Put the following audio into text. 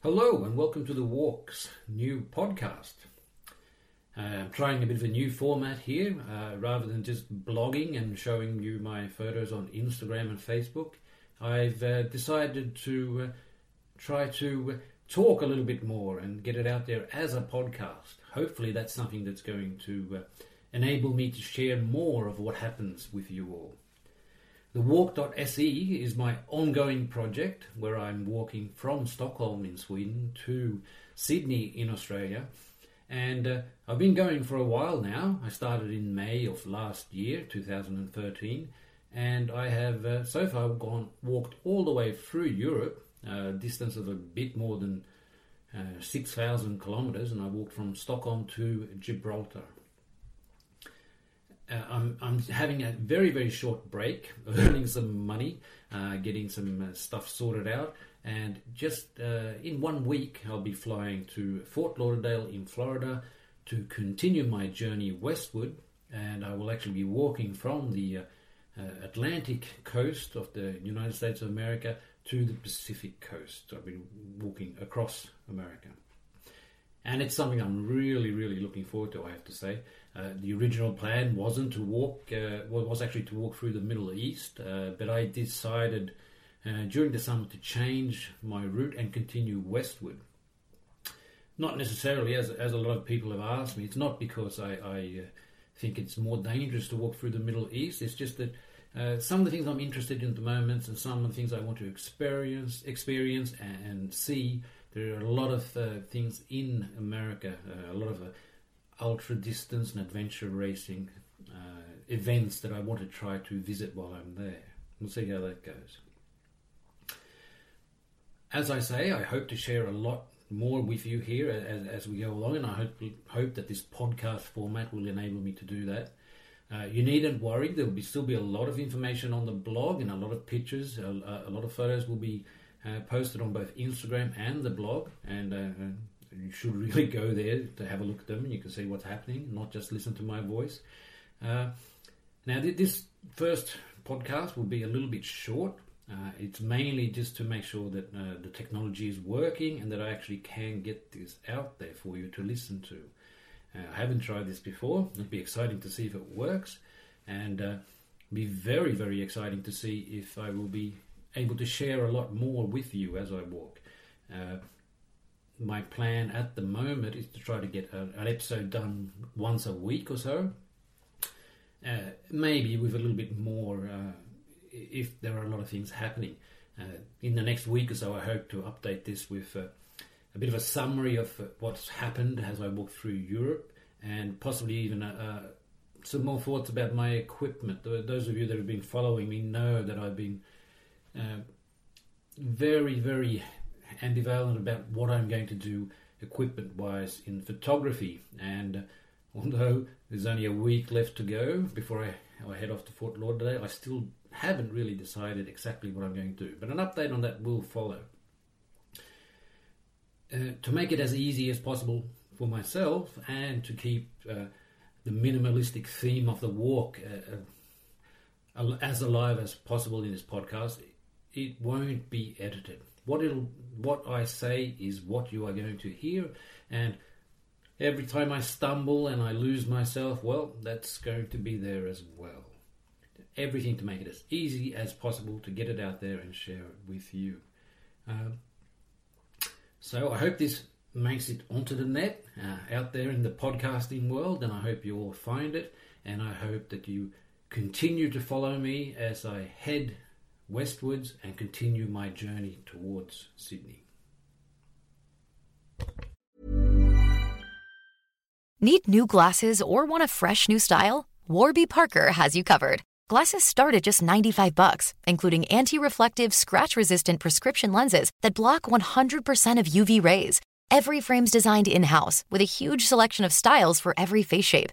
Hello and welcome to The Walks new podcast. Uh, I'm trying a bit of a new format here. Uh, rather than just blogging and showing you my photos on Instagram and Facebook, I've uh, decided to uh, try to talk a little bit more and get it out there as a podcast. Hopefully, that's something that's going to uh, enable me to share more of what happens with you all. The walk.se is my ongoing project where I'm walking from Stockholm in Sweden to Sydney in Australia. And uh, I've been going for a while now. I started in May of last year, 2013 and I have uh, so far gone walked all the way through Europe, a distance of a bit more than uh, 6,000 kilometers, and I walked from Stockholm to Gibraltar. Uh, I'm, I'm having a very, very short break, earning some money, uh, getting some uh, stuff sorted out, and just uh, in one week, I'll be flying to Fort Lauderdale in Florida to continue my journey westward, and I will actually be walking from the Atlantic coast of the United States of America to the Pacific coast. I've been walking across America. And it's something I'm really, really looking forward to, I have to say. Uh, the original plan wasn't to walk, uh, well, was actually to walk through the Middle East, uh, but I decided uh, during the summer to change my route and continue westward. Not necessarily, as, as a lot of people have asked me, it's not because I, I uh, think it's more dangerous to walk through the Middle East, it's just that uh, some of the things I'm interested in at the moment, and some of the things I want to experience, experience and, and see. There are a lot of uh, things in America, uh, a lot of uh, ultra distance and adventure racing uh, events that I want to try to visit while I'm there. We'll see how that goes. As I say, I hope to share a lot more with you here as, as we go along, and I hope hope that this podcast format will enable me to do that. Uh, you needn't worry. There will be, still be a lot of information on the blog and a lot of pictures. A, a lot of photos will be uh, posted on both Instagram and the blog, and uh, you should really go there to have a look at them, and you can see what's happening, not just listen to my voice. Uh, now, this first podcast will be a little bit short. Uh, it's mainly just to make sure that uh, the technology is working and that I actually can get this out there for you to listen to. Uh, I haven't tried this before. It'll be exciting to see if it works, and uh, be very, very exciting to see if I will be able to share a lot more with you as I walk. Uh, my plan at the moment is to try to get a, an episode done once a week or so. Uh, maybe with a little bit more uh, if there are a lot of things happening. Uh, in the next week or so, I hope to update this with a bit of a summary of uh, what's happened as I walk through Europe, and possibly even uh, some more thoughts about my equipment. Those of you that have been following me know that I've been uh, very, very ambivalent about what I'm going to do equipment wise in photography. And although there's only a week left to go before I, I head off to Fort Lauderdale, I still haven't really decided exactly what I'm going to do. But an update on that will follow. Uh, to make it as easy as possible for myself and to keep uh, the minimalistic theme of the walk uh, uh as alive as possible in this podcast, it won't be edited. What it'll, what I say is what you are going to hear, and every time I stumble and I lose myself, well, that's going to be there as well. Everything to make it as easy as possible to get it out there and share it with you. Um, so I hope this makes it onto the net uh, out there in the podcasting world, and I hope you all find it. And I hope that you continue to follow me as I head westwards and continue my journey towards Sydney. Need new glasses or want a fresh new style? Warby Parker has you covered. Glasses start at just 95 bucks, including anti-reflective, scratch-resistant prescription lenses that block 100% of UV rays. Every frame's designed in-house with a huge selection of styles for every face shape.